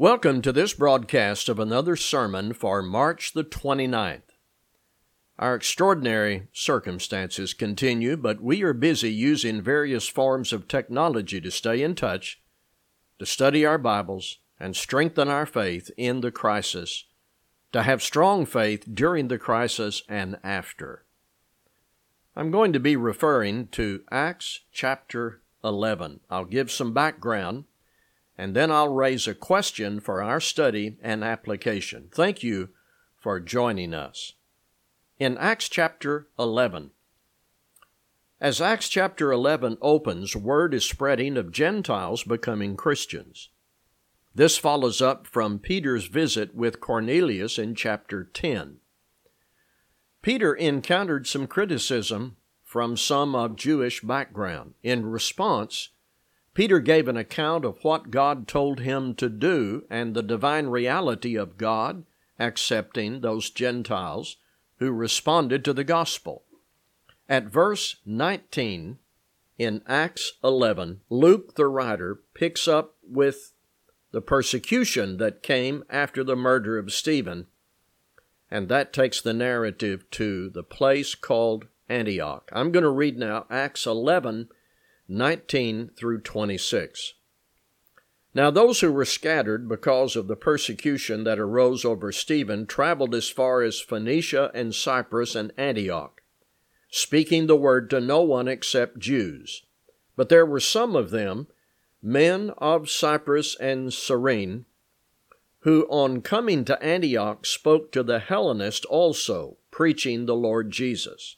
Welcome to this broadcast of another sermon for March the 29th. Our extraordinary circumstances continue, but we are busy using various forms of technology to stay in touch, to study our Bibles, and strengthen our faith in the crisis, to have strong faith during the crisis and after. I'm going to be referring to Acts chapter 11. I'll give some background and then I'll raise a question for our study and application. Thank you for joining us. In Acts chapter 11, as Acts chapter 11 opens, word is spreading of Gentiles becoming Christians. This follows up from Peter's visit with Cornelius in chapter 10. Peter encountered some criticism from some of Jewish background. In response, Peter gave an account of what God told him to do and the divine reality of God accepting those Gentiles who responded to the gospel. At verse 19 in Acts 11, Luke the writer picks up with the persecution that came after the murder of Stephen, and that takes the narrative to the place called Antioch. I'm going to read now Acts 11 19 through 26. Now, those who were scattered because of the persecution that arose over Stephen traveled as far as Phoenicia and Cyprus and Antioch, speaking the word to no one except Jews. But there were some of them, men of Cyprus and Cyrene, who on coming to Antioch spoke to the Hellenists also, preaching the Lord Jesus.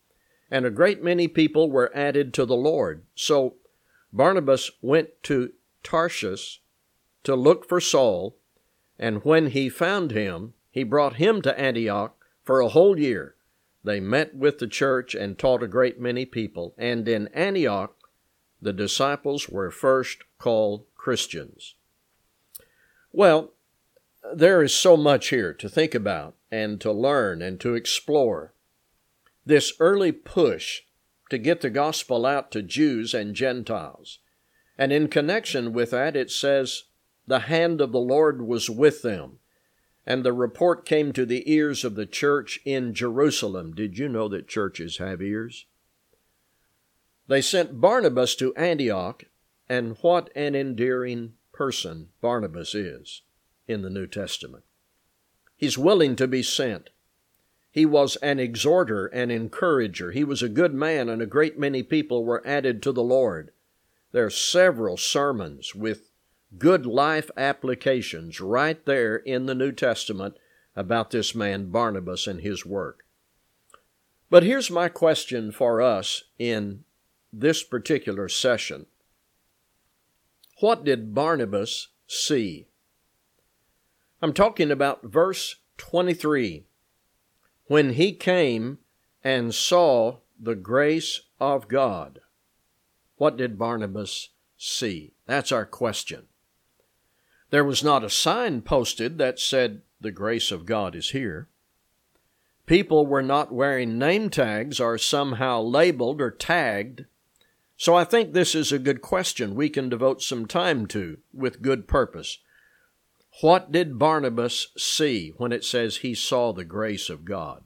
and a great many people were added to the Lord. So Barnabas went to Tarsus to look for Saul, and when he found him, he brought him to Antioch for a whole year. They met with the church and taught a great many people, and in Antioch the disciples were first called Christians. Well, there is so much here to think about and to learn and to explore this early push to get the gospel out to Jews and Gentiles. And in connection with that, it says, The hand of the Lord was with them. And the report came to the ears of the church in Jerusalem. Did you know that churches have ears? They sent Barnabas to Antioch, and what an endearing person Barnabas is in the New Testament. He's willing to be sent. He was an exhorter and encourager. He was a good man, and a great many people were added to the Lord. There are several sermons with good life applications right there in the New Testament about this man Barnabas and his work. But here's my question for us in this particular session What did Barnabas see? I'm talking about verse 23 when he came and saw the grace of God. What did Barnabas see? That's our question. There was not a sign posted that said, The grace of God is here. People were not wearing name tags or somehow labeled or tagged. So I think this is a good question we can devote some time to with good purpose. What did Barnabas see when it says he saw the grace of God?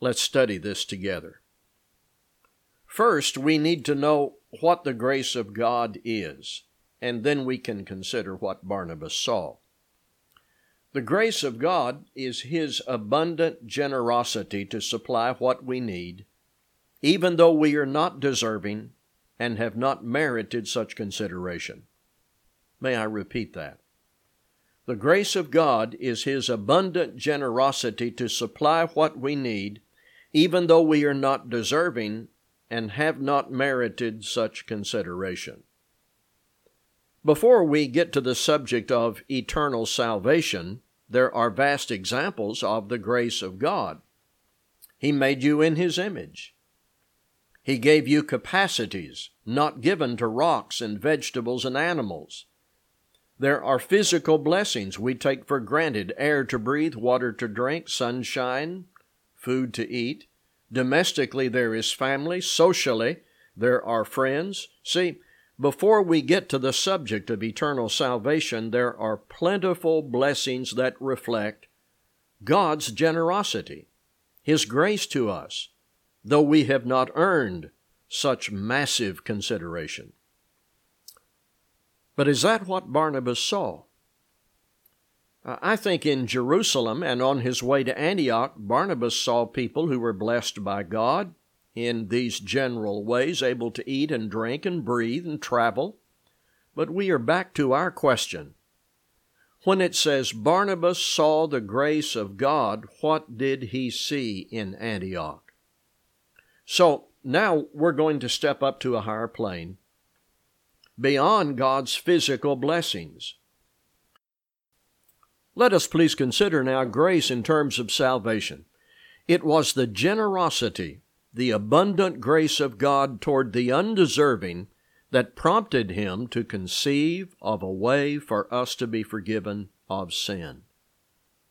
Let's study this together. First, we need to know what the grace of God is, and then we can consider what Barnabas saw. The grace of God is His abundant generosity to supply what we need, even though we are not deserving and have not merited such consideration. May I repeat that? The grace of God is His abundant generosity to supply what we need, even though we are not deserving and have not merited such consideration. Before we get to the subject of eternal salvation, there are vast examples of the grace of God. He made you in His image. He gave you capacities not given to rocks and vegetables and animals. There are physical blessings we take for granted air to breathe, water to drink, sunshine, food to eat. Domestically, there is family. Socially, there are friends. See, before we get to the subject of eternal salvation, there are plentiful blessings that reflect God's generosity, His grace to us, though we have not earned such massive consideration. But is that what Barnabas saw? Uh, I think in Jerusalem and on his way to Antioch, Barnabas saw people who were blessed by God in these general ways, able to eat and drink and breathe and travel. But we are back to our question. When it says Barnabas saw the grace of God, what did he see in Antioch? So now we're going to step up to a higher plane beyond God's physical blessings. Let us please consider now grace in terms of salvation. It was the generosity the abundant grace of God toward the undeserving that prompted him to conceive of a way for us to be forgiven of sin,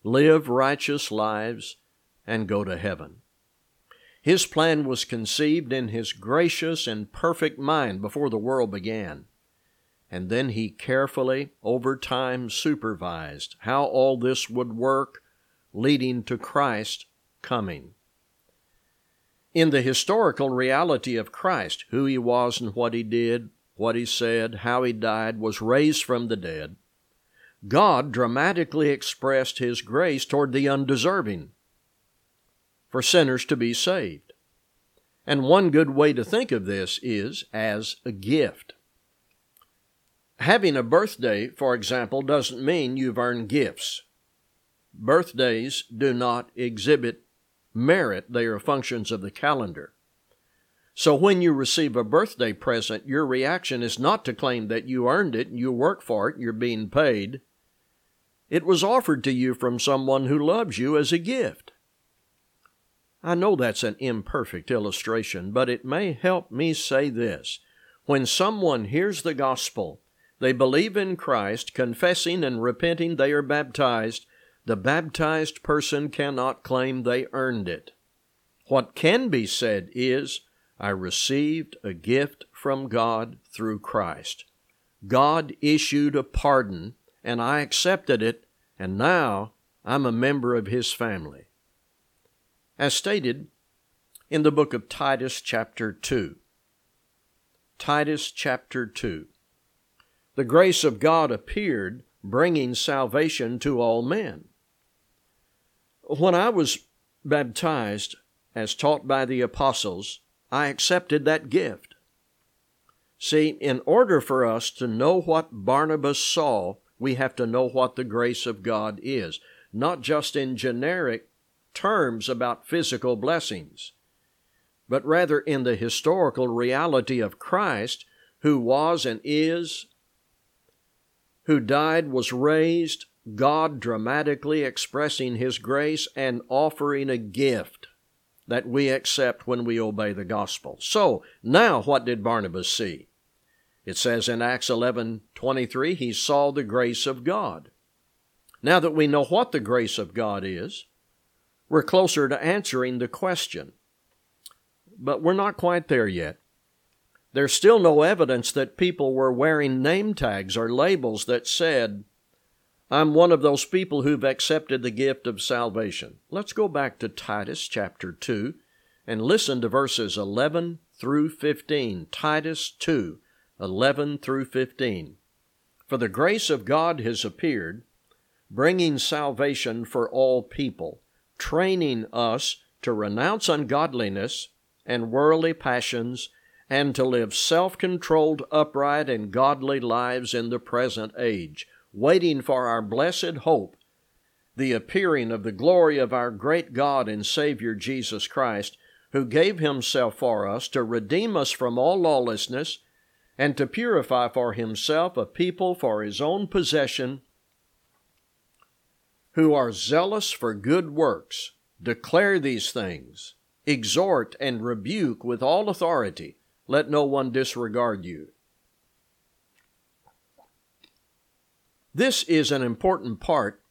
live righteous lives, and go to heaven. His plan was conceived in his gracious and perfect mind before the world began, and then he carefully, over time, supervised how all this would work, leading to Christ coming in the historical reality of Christ, who he was and what he did, what he said, how he died, was raised from the dead, God dramatically expressed his grace toward the undeserving for sinners to be saved. And one good way to think of this is as a gift. Having a birthday, for example, doesn't mean you've earned gifts. Birthdays do not exhibit merit, they are functions of the calendar. So when you receive a birthday present, your reaction is not to claim that you earned it, you work for it, you're being paid. It was offered to you from someone who loves you as a gift. I know that's an imperfect illustration, but it may help me say this. When someone hears the gospel, they believe in Christ, confessing and repenting they are baptized, the baptized person cannot claim they earned it. What can be said is, I received a gift from God through Christ. God issued a pardon, and I accepted it, and now I'm a member of His family. As stated in the book of Titus, chapter 2. Titus, chapter 2. The grace of God appeared, bringing salvation to all men. When I was baptized, as taught by the apostles, I accepted that gift. See, in order for us to know what Barnabas saw, we have to know what the grace of God is, not just in generic terms about physical blessings, but rather in the historical reality of Christ, who was and is, who died, was raised, God dramatically expressing His grace and offering a gift that we accept when we obey the gospel. So, now what did Barnabas see? It says in Acts 11 23, he saw the grace of God. Now that we know what the grace of God is, we're closer to answering the question. But we're not quite there yet. There's still no evidence that people were wearing name tags or labels that said, I'm one of those people who've accepted the gift of salvation. Let's go back to Titus chapter 2 and listen to verses 11 through 15. Titus 2, 11 through 15. For the grace of God has appeared, bringing salvation for all people, training us to renounce ungodliness and worldly passions, and to live self controlled, upright, and godly lives in the present age waiting for our blessed hope, the appearing of the glory of our great God and Savior Jesus Christ, who gave himself for us to redeem us from all lawlessness and to purify for himself a people for his own possession who are zealous for good works. Declare these things, exhort and rebuke with all authority. Let no one disregard you. This is an important part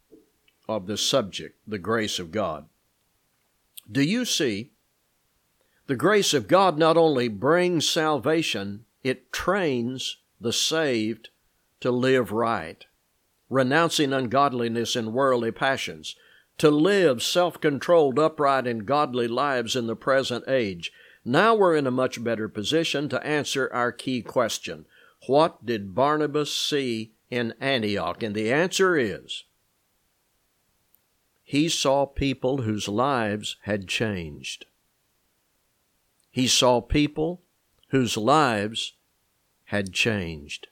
of the subject, the grace of God. Do you see? The grace of God not only brings salvation, it trains the saved to live right, renouncing ungodliness and worldly passions, to live self controlled, upright, and godly lives in the present age. Now we're in a much better position to answer our key question What did Barnabas see in Antioch? And the answer is he saw people whose lives had changed. He saw people whose lives had changed.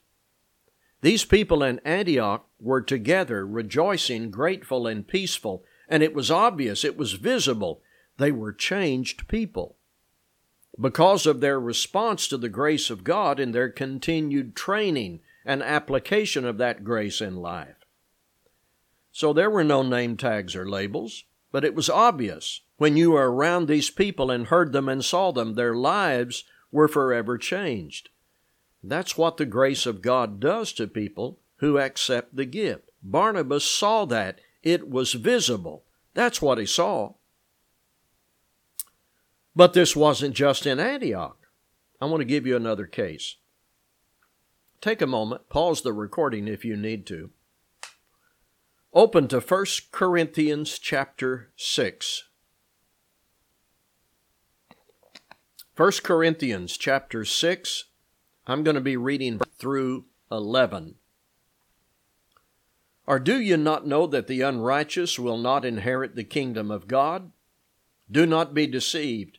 These people in Antioch were together, rejoicing, grateful, and peaceful, and it was obvious, it was visible, they were changed people. Because of their response to the grace of God and their continued training and application of that grace in life. So there were no name tags or labels, but it was obvious when you were around these people and heard them and saw them, their lives were forever changed. That's what the grace of God does to people who accept the gift. Barnabas saw that. It was visible. That's what he saw. But this wasn't just in Antioch. I want to give you another case. Take a moment, pause the recording if you need to. Open to 1 Corinthians chapter 6. 1 Corinthians chapter 6, I'm going to be reading through 11. Or do you not know that the unrighteous will not inherit the kingdom of God? Do not be deceived.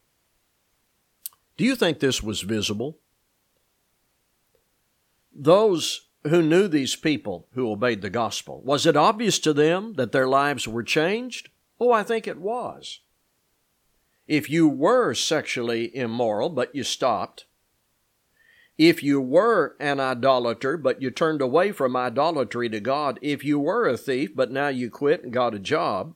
Do you think this was visible? Those who knew these people who obeyed the gospel, was it obvious to them that their lives were changed? Oh, I think it was. If you were sexually immoral, but you stopped, if you were an idolater, but you turned away from idolatry to God, if you were a thief, but now you quit and got a job,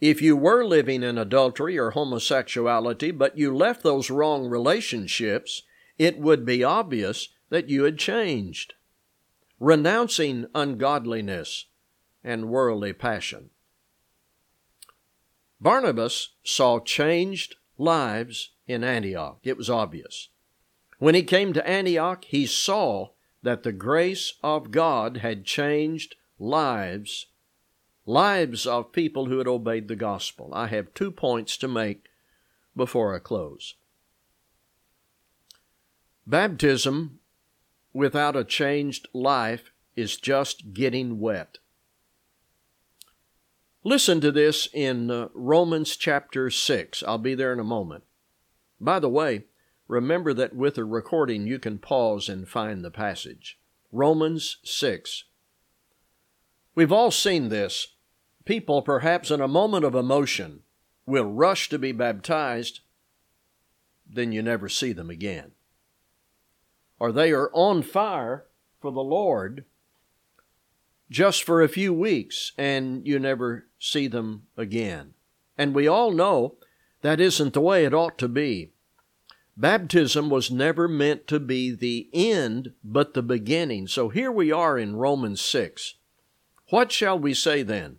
if you were living in adultery or homosexuality, but you left those wrong relationships, it would be obvious that you had changed, renouncing ungodliness and worldly passion. Barnabas saw changed lives in Antioch. It was obvious. When he came to Antioch, he saw that the grace of God had changed lives, lives of people who had obeyed the gospel. I have two points to make before I close. Baptism without a changed life is just getting wet. Listen to this in uh, Romans chapter 6. I'll be there in a moment. By the way, remember that with a recording you can pause and find the passage. Romans 6. We've all seen this. People, perhaps in a moment of emotion, will rush to be baptized, then you never see them again or they are on fire for the Lord just for a few weeks and you never see them again. And we all know that isn't the way it ought to be. Baptism was never meant to be the end, but the beginning. So here we are in Romans 6. What shall we say then?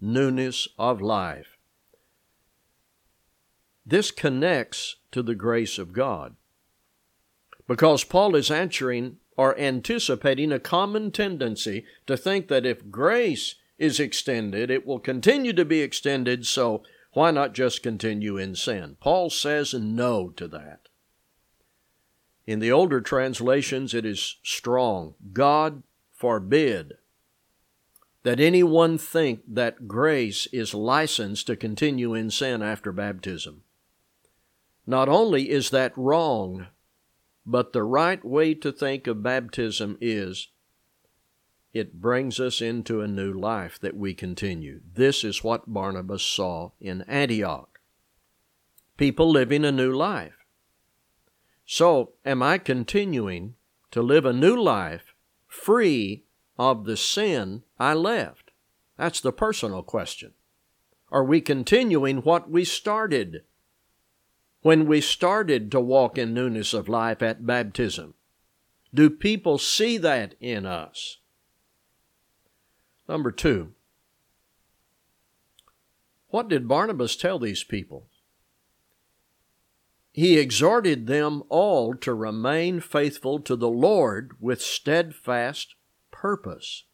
newness of life. This connects to the grace of God because Paul is answering or anticipating a common tendency to think that if grace is extended, it will continue to be extended, so why not just continue in sin? Paul says no to that. In the older translations, it is strong. God forbid that anyone think that grace is licensed to continue in sin after baptism. Not only is that wrong, but the right way to think of baptism is it brings us into a new life that we continue. This is what Barnabas saw in Antioch. People living a new life. So, am I continuing to live a new life free of the sin I left? That's the personal question. Are we continuing what we started when we started to walk in newness of life at baptism? Do people see that in us? Number two, what did Barnabas tell these people? he exhorted them all to remain faithful to the Lord with steadfast purpose.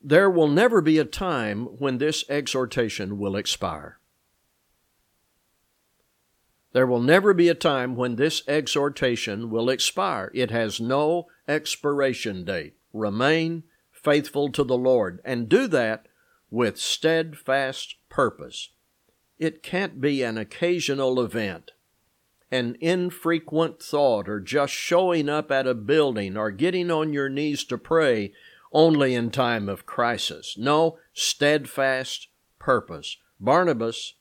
There will never be a time when this exhortation will expire. There will never be a time when this exhortation will expire. It has no expiration date. Remain faithful to the Lord and do that with steadfast purpose. It can't be an occasional event, an infrequent thought, or just showing up at a building or getting on your knees to pray only in time of crisis. No, steadfast purpose. Barnabas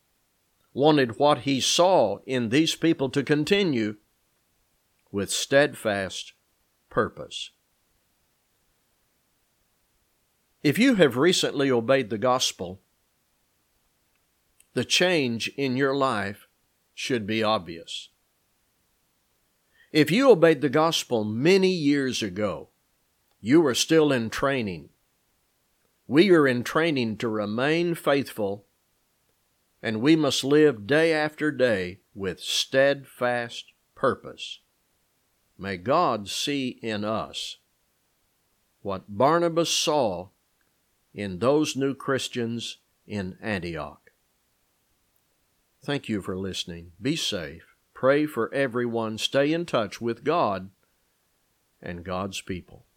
wanted what he saw in these people to continue with steadfast purpose. If you have recently obeyed the gospel, the change in your life should be obvious. If you obeyed the gospel many years ago, you are still in training. We are in training to remain faithful, and we must live day after day with steadfast purpose. May God see in us what Barnabas saw in those new Christians in Antioch. Thank you for listening. Be safe. Pray for everyone. Stay in touch with God and God's people.